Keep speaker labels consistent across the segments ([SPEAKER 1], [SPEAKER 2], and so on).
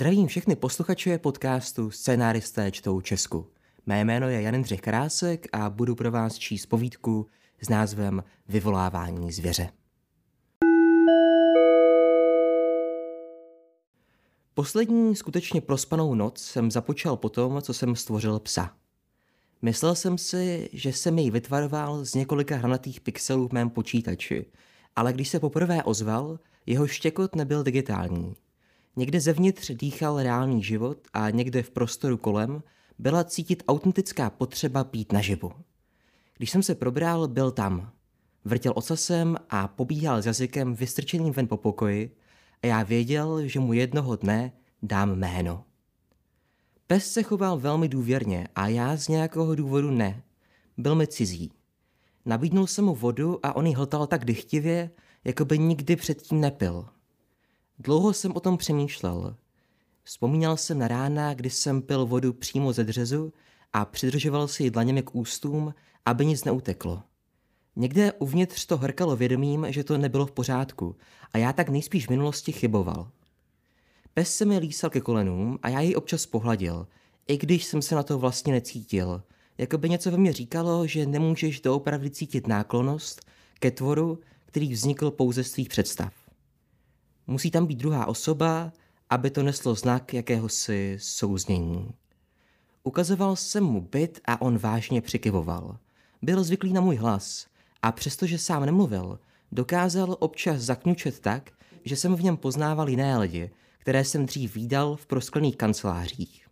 [SPEAKER 1] Zdravím všechny posluchače podcastu Scénáristé čtou Česku. Mé jméno je Jan Jindřich Krásek a budu pro vás číst povídku s názvem Vyvolávání zvěře. Poslední skutečně prospanou noc jsem započal po tom, co jsem stvořil psa. Myslel jsem si, že jsem jej vytvaroval z několika hranatých pixelů v mém počítači, ale když se poprvé ozval, jeho štěkot nebyl digitální. Někde zevnitř dýchal reálný život a někde v prostoru kolem byla cítit autentická potřeba být naživu. Když jsem se probral, byl tam. Vrtěl ocasem a pobíhal s jazykem vystrčeným ven po pokoji a já věděl, že mu jednoho dne dám jméno. Pes se choval velmi důvěrně a já z nějakého důvodu ne. Byl mi cizí. Nabídnul jsem mu vodu a on ji hltal tak dychtivě, jako by nikdy předtím nepil. Dlouho jsem o tom přemýšlel. Vzpomínal jsem na rána, kdy jsem pil vodu přímo ze dřezu a přidržoval si ji dlaněmi k ústům, aby nic neuteklo. Někde uvnitř to hrkalo vědomím, že to nebylo v pořádku a já tak nejspíš v minulosti chyboval. Pes se mi lísal ke kolenům a já jej občas pohladil, i když jsem se na to vlastně necítil. Jako by něco ve mně říkalo, že nemůžeš doopravdy cítit náklonost ke tvoru, který vznikl pouze z tvých představ. Musí tam být druhá osoba, aby to neslo znak jakéhosi souznění. Ukazoval jsem mu byt a on vážně přikyvoval. Byl zvyklý na můj hlas a přestože sám nemluvil, dokázal občas zakňučet tak, že jsem v něm poznával jiné lidi, které jsem dřív výdal v prosklených kancelářích.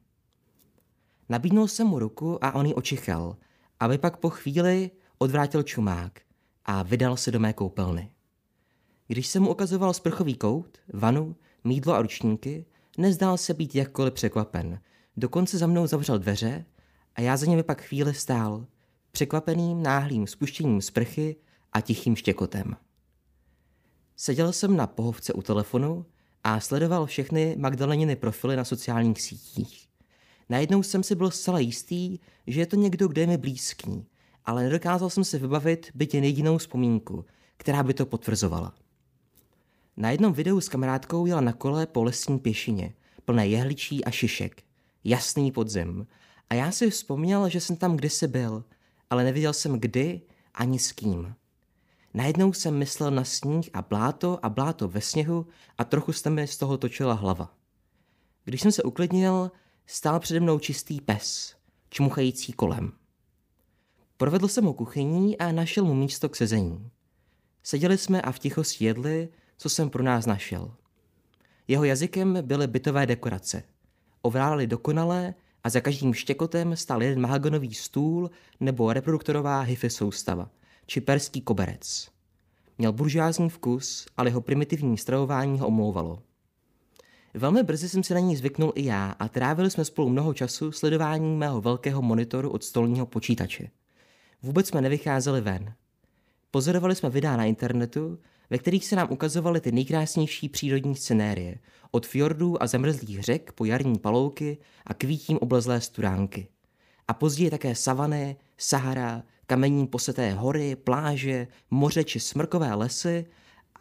[SPEAKER 1] Nabídnul jsem mu ruku a on ji očichal, aby pak po chvíli odvrátil čumák a vydal se do mé koupelny. Když jsem mu ukazoval sprchový kout, vanu, mídlo a ručníky, nezdál se být jakkoliv překvapen. Dokonce za mnou zavřel dveře a já za němi pak chvíli stál, překvapeným náhlým spuštěním sprchy a tichým štěkotem. Seděl jsem na pohovce u telefonu a sledoval všechny Magdaleniny profily na sociálních sítích. Najednou jsem si byl zcela jistý, že je to někdo, kdo je mi blízký, ale nedokázal jsem si vybavit byť jen jedinou vzpomínku, která by to potvrzovala. Na jednom videu s kamarádkou jela na kole po lesní pěšině, plné jehličí a šišek. Jasný podzim. A já si vzpomněl, že jsem tam kdysi byl, ale nevěděl jsem kdy ani s kým. Najednou jsem myslel na sníh a bláto a bláto ve sněhu a trochu se mi z toho točila hlava. Když jsem se uklidnil, stál přede mnou čistý pes, čmuchající kolem. Provedl jsem ho kuchyní a našel mu místo k sezení. Seděli jsme a v tichosti jedli, co jsem pro nás našel. Jeho jazykem byly bytové dekorace. Ovládali dokonalé a za každým štěkotem stál jeden mahagonový stůl nebo reproduktorová hyfy soustava, či perský koberec. Měl buržázní vkus, ale jeho primitivní stravování ho omlouvalo. Velmi brzy jsem se na ní zvyknul i já a trávili jsme spolu mnoho času sledováním mého velkého monitoru od stolního počítače. Vůbec jsme nevycházeli ven. Pozorovali jsme videa na internetu, ve kterých se nám ukazovaly ty nejkrásnější přírodní scenérie, od fjordů a zamrzlých řek po jarní palouky a kvítím oblezlé studánky. A později také savany, Sahara, kamení poseté hory, pláže, moře či smrkové lesy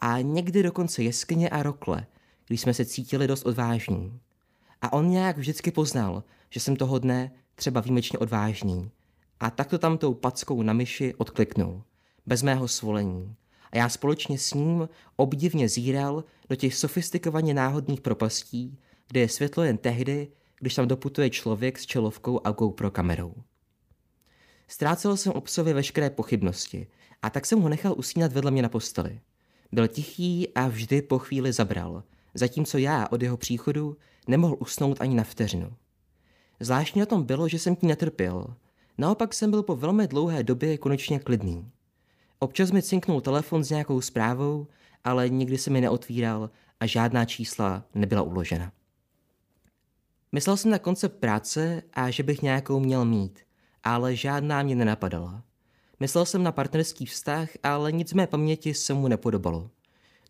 [SPEAKER 1] a někdy dokonce jeskyně a rokle, když jsme se cítili dost odvážní. A on nějak vždycky poznal, že jsem toho dne třeba výjimečně odvážný. A tak to tam tou packou na myši odkliknul, bez mého svolení a já společně s ním obdivně zíral do těch sofistikovaně náhodných propastí, kde je světlo jen tehdy, když tam doputuje člověk s čelovkou a GoPro kamerou. Ztrácel jsem o psovi veškeré pochybnosti a tak jsem ho nechal usínat vedle mě na posteli. Byl tichý a vždy po chvíli zabral, zatímco já od jeho příchodu nemohl usnout ani na vteřinu. Zvláštní na tom bylo, že jsem tím netrpěl. Naopak jsem byl po velmi dlouhé době konečně klidný. Občas mi cinknul telefon s nějakou zprávou, ale nikdy se mi neotvíral a žádná čísla nebyla uložena. Myslel jsem na koncept práce a že bych nějakou měl mít, ale žádná mě nenapadala. Myslel jsem na partnerský vztah, ale nic mé paměti se mu nepodobalo.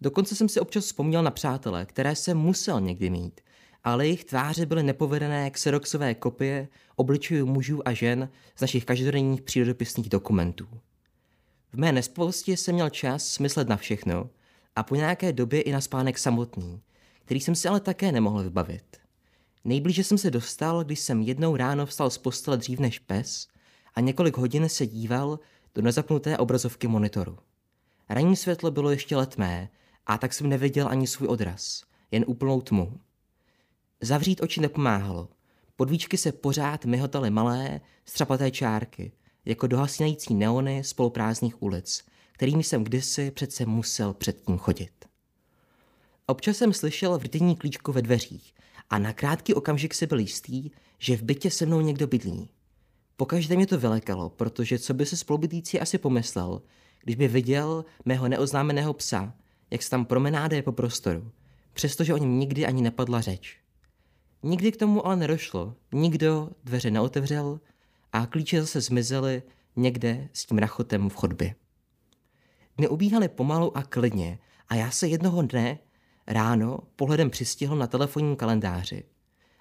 [SPEAKER 1] Dokonce jsem si občas vzpomněl na přátele, které jsem musel někdy mít, ale jejich tváře byly nepovedené xeroxové kopie obličejů mužů a žen z našich každodenních přírodopisných dokumentů. V mé nespavosti jsem měl čas myslet na všechno a po nějaké době i na spánek samotný, který jsem si ale také nemohl vybavit. Nejblíže jsem se dostal, když jsem jednou ráno vstal z postele dřív než pes a několik hodin se díval do nezapnuté obrazovky monitoru. Ranní světlo bylo ještě letmé a tak jsem neviděl ani svůj odraz, jen úplnou tmu. Zavřít oči nepomáhalo. Podvíčky se pořád myhotaly malé, střapaté čárky, jako dohasinající neony spoluprázdných ulic, kterými jsem kdysi přece musel předtím chodit. Občas jsem slyšel vrtění klíčku ve dveřích a na krátký okamžik si byl jistý, že v bytě se mnou někdo bydlí. Pokaždé mě to vylekalo, protože co by se spolubydlící asi pomyslel, když by viděl mého neoznámeného psa, jak se tam promenáduje po prostoru, přestože o něm nikdy ani nepadla řeč. Nikdy k tomu ale nedošlo, nikdo dveře neotevřel a klíče zase zmizely někde s tím rachotem v chodbě. Dny ubíhaly pomalu a klidně a já se jednoho dne ráno pohledem přistihl na telefonním kalendáři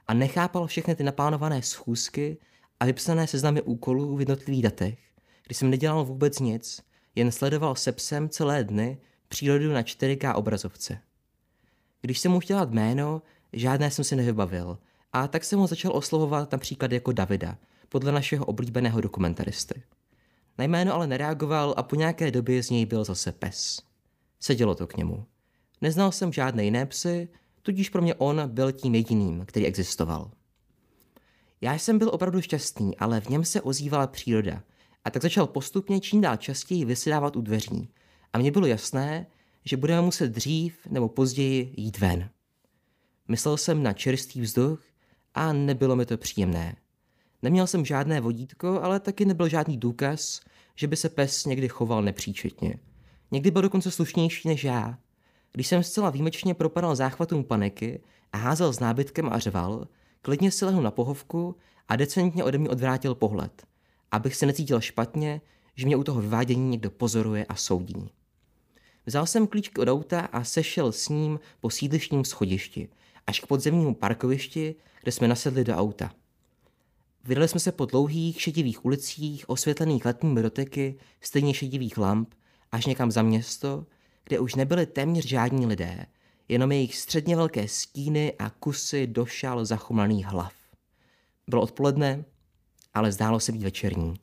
[SPEAKER 1] a nechápal všechny ty naplánované schůzky a vypsané seznamy úkolů v jednotlivých datech, kdy jsem nedělal vůbec nic, jen sledoval se psem celé dny přírodu na 4K obrazovce. Když jsem mu chtěl jméno, žádné jsem si nevybavil a tak jsem ho začal oslovovat například jako Davida, podle našeho oblíbeného dokumentaristy. Na jméno ale nereagoval a po nějaké době z něj byl zase pes. Sedělo to k němu. Neznal jsem žádné jiné psy, tudíž pro mě on byl tím jediným, který existoval. Já jsem byl opravdu šťastný, ale v něm se ozývala příroda a tak začal postupně čím dál častěji vysedávat u dveří a mně bylo jasné, že budeme muset dřív nebo později jít ven. Myslel jsem na čerstvý vzduch a nebylo mi to příjemné. Neměl jsem žádné vodítko, ale taky nebyl žádný důkaz, že by se pes někdy choval nepříčetně. Někdy byl dokonce slušnější než já. Když jsem zcela výjimečně propadal záchvatům paniky a házel s nábytkem a řval, klidně si lehl na pohovku a decentně ode mě odvrátil pohled, abych se necítil špatně, že mě u toho vyvádění někdo pozoruje a soudí. Vzal jsem klíčky od auta a sešel s ním po sídlištním schodišti, až k podzemnímu parkovišti, kde jsme nasedli do auta. Vydali jsme se po dlouhých šedivých ulicích, osvětlených letními doteky, stejně šedivých lamp, až někam za město, kde už nebyly téměř žádní lidé, jenom jejich středně velké stíny a kusy došal zachumlaných hlav. Bylo odpoledne, ale zdálo se být večerní.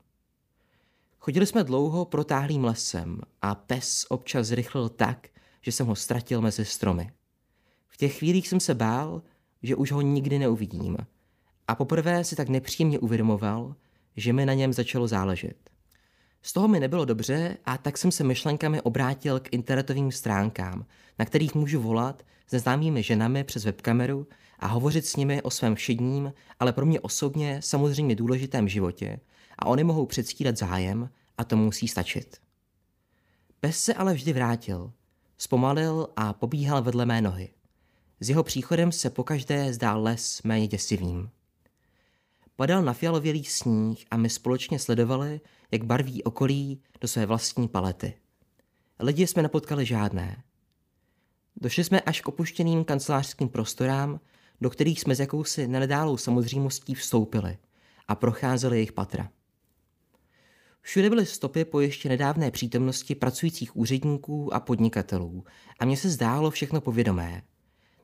[SPEAKER 1] Chodili jsme dlouho protáhlým lesem a pes občas zrychlil tak, že jsem ho ztratil mezi stromy. V těch chvílích jsem se bál, že už ho nikdy neuvidím – a poprvé si tak nepříjemně uvědomoval, že mi na něm začalo záležet. Z toho mi nebylo dobře a tak jsem se myšlenkami obrátil k internetovým stránkám, na kterých můžu volat s neznámými ženami přes webkameru a hovořit s nimi o svém všedním, ale pro mě osobně samozřejmě důležitém životě a oni mohou předstírat zájem a to musí stačit. Pes se ale vždy vrátil, zpomalil a pobíhal vedle mé nohy. S jeho příchodem se pokaždé zdál les méně děsivým. Padal na fialovělý sníh a my společně sledovali, jak barví okolí do své vlastní palety. Lidi jsme nepotkali žádné. Došli jsme až k opuštěným kancelářským prostorám, do kterých jsme s jakousi nenedálou samozřejmostí vstoupili a procházeli jejich patra. Všude byly stopy po ještě nedávné přítomnosti pracujících úředníků a podnikatelů a mně se zdálo všechno povědomé.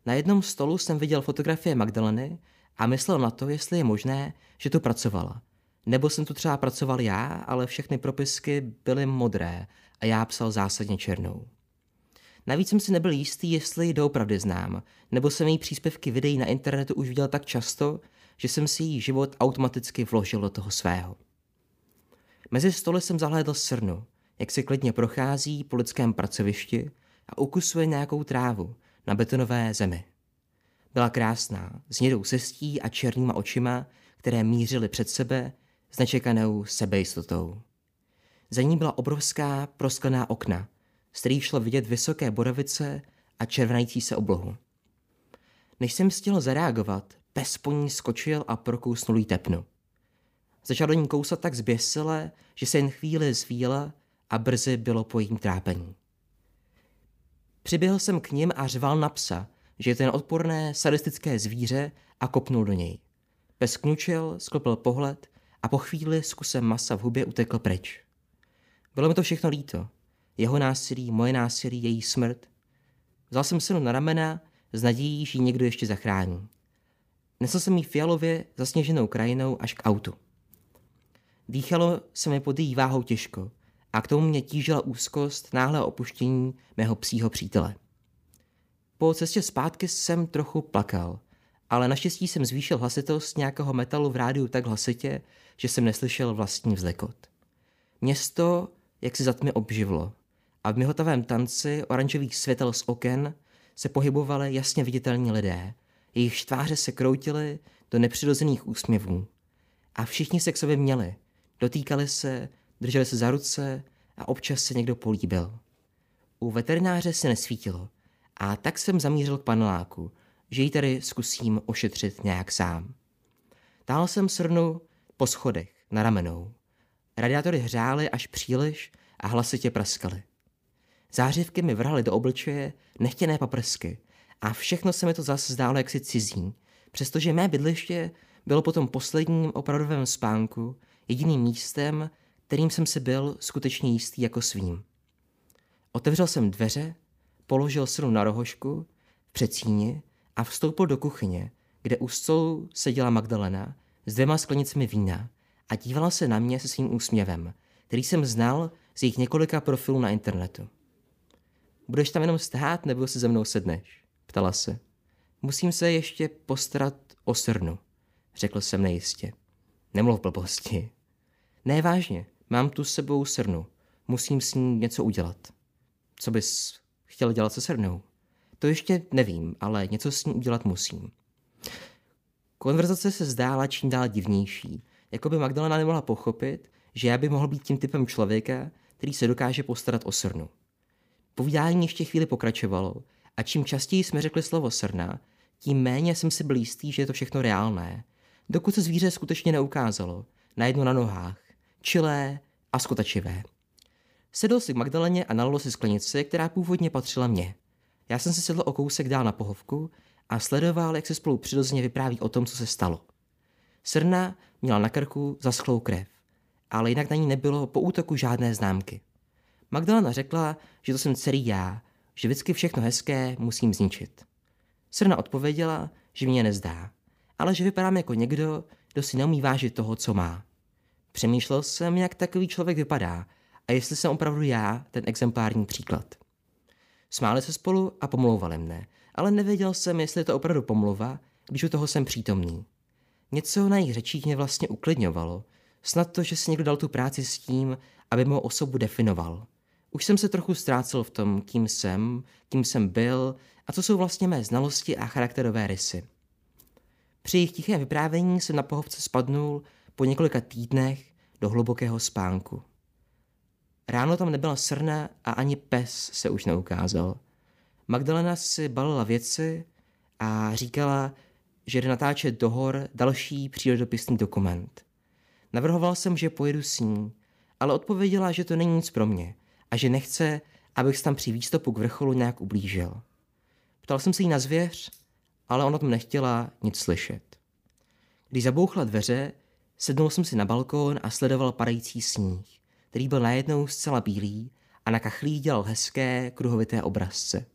[SPEAKER 1] Na jednom stolu jsem viděl fotografie Magdaleny a myslel na to, jestli je možné, že tu pracovala. Nebo jsem tu třeba pracoval já, ale všechny propisky byly modré a já psal zásadně černou. Navíc jsem si nebyl jistý, jestli ji doopravdy znám, nebo jsem její příspěvky videí na internetu už viděl tak často, že jsem si její život automaticky vložil do toho svého. Mezi stoly jsem zahlédl srnu, jak se klidně prochází po lidském pracovišti a ukusuje nějakou trávu na betonové zemi. Byla krásná, s hnědou sestí a černýma očima, které mířily před sebe s nečekanou sebejistotou. Za ní byla obrovská prosklená okna, z kterých šlo vidět vysoké borovice a červenající se oblohu. Než jsem stihl zareagovat, pes po ní skočil a prokousnul jí tepnu. Začal do ní kousat tak zběsile, že se jen chvíli zvíla a brzy bylo po jejím trápení. Přiběhl jsem k ním a řval na psa, že je ten odporné, sadistické zvíře a kopnul do něj. Pes kňučil, sklopil pohled a po chvíli s kusem masa v hubě utekl pryč. Bylo mi to všechno líto. Jeho násilí, moje násilí, její smrt. Vzal jsem synu na ramena s nadějí, že ji někdo ještě zachrání. Nesl jsem jí fialově zasněženou krajinou až k autu. Dýchalo se mi pod její váhou těžko a k tomu mě tížila úzkost náhle opuštění mého psího přítele. Po cestě zpátky jsem trochu plakal, ale naštěstí jsem zvýšil hlasitost nějakého metalu v rádiu tak hlasitě, že jsem neslyšel vlastní vzlekot. Město, jak si za tmy obživlo, a v mihotavém tanci oranžových světel z oken se pohybovali jasně viditelní lidé, jejich tváře se kroutily do nepřirozených úsměvů. A všichni se k sobě měli, dotýkali se, drželi se za ruce a občas se někdo políbil. U veterináře se nesvítilo a tak jsem zamířil k paneláku, že ji tady zkusím ošetřit nějak sám. Tál jsem srnu po schodech, na ramenou. Radiátory hřály až příliš a hlasitě praskaly. Zářivky mi vrhaly do obličeje nechtěné paprsky a všechno se mi to zase zdálo jaksi cizí, přestože mé bydliště bylo po tom posledním opravdovém spánku jediným místem, kterým jsem si byl skutečně jistý jako svým. Otevřel jsem dveře, položil srnu na rohošku v předsíni a vstoupil do kuchyně, kde u stolu seděla Magdalena s dvěma sklenicemi vína a dívala se na mě se svým úsměvem, který jsem znal z jejich několika profilů na internetu. Budeš tam jenom stát nebo si ze mnou sedneš? Ptala se. Musím se ještě postarat o srnu, řekl jsem nejistě. Nemluv blbosti. Ne, vážně, mám tu sebou srnu. Musím s ní něco udělat. Co bys chtěl dělat se srnou? To ještě nevím, ale něco s ní udělat musím. Konverzace se zdála čím dál divnější, jako by Magdalena nemohla pochopit, že já by mohl být tím typem člověka, který se dokáže postarat o srnu. Povídání ještě chvíli pokračovalo a čím častěji jsme řekli slovo srna, tím méně jsem si byl jistý, že je to všechno reálné, dokud se zvíře skutečně neukázalo, najednou na nohách, čilé a skotačivé. Sedl si k Magdaleně a nalil si sklenici, která původně patřila mně. Já jsem se sedl o kousek dál na pohovku a sledoval, jak se spolu přirozeně vypráví o tom, co se stalo. Srna měla na krku zaschlou krev, ale jinak na ní nebylo po útoku žádné známky. Magdalena řekla, že to jsem celý já, že vždycky všechno hezké musím zničit. Srna odpověděla, že mě nezdá, ale že vypadám jako někdo, kdo si neumí vážit toho, co má. Přemýšlel jsem, jak takový člověk vypadá a jestli jsem opravdu já ten exemplární příklad. Smáli se spolu a pomlouvali mne, ale nevěděl jsem, jestli je to opravdu pomluva, když u toho jsem přítomný. Něco na jejich řečích mě vlastně uklidňovalo, snad to, že si někdo dal tu práci s tím, aby mou osobu definoval. Už jsem se trochu ztrácel v tom, kým jsem, kým jsem byl a co jsou vlastně mé znalosti a charakterové rysy. Při jejich tichém vyprávění jsem na pohovce spadnul po několika týdnech do hlubokého spánku. Ráno tam nebyla srna a ani pes se už neukázal. Magdalena si balila věci a říkala, že jde natáčet do hor další přírodopisný dokument. Navrhoval jsem, že pojedu s ní, ale odpověděla, že to není nic pro mě a že nechce, abych se tam při výstupu k vrcholu nějak ublížil. Ptal jsem se jí na zvěř, ale ona tam nechtěla nic slyšet. Když zabouchla dveře, sednul jsem si na balkón a sledoval padající sníh, který byl najednou zcela bílý a na kachlí dělal hezké, kruhovité obrazce.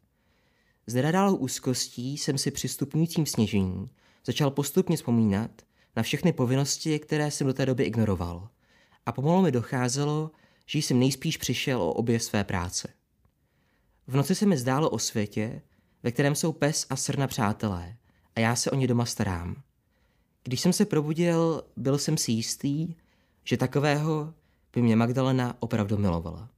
[SPEAKER 1] S nedadálou úzkostí jsem si při stupňujícím sněžení začal postupně vzpomínat na všechny povinnosti, které jsem do té doby ignoroval. A pomalu mi docházelo, že jsem nejspíš přišel o obě své práce. V noci se mi zdálo o světě, ve kterém jsou pes a srna přátelé a já se o ně doma starám. Když jsem se probudil, byl jsem si jistý, že takového by mě Magdalena opravdu milovala.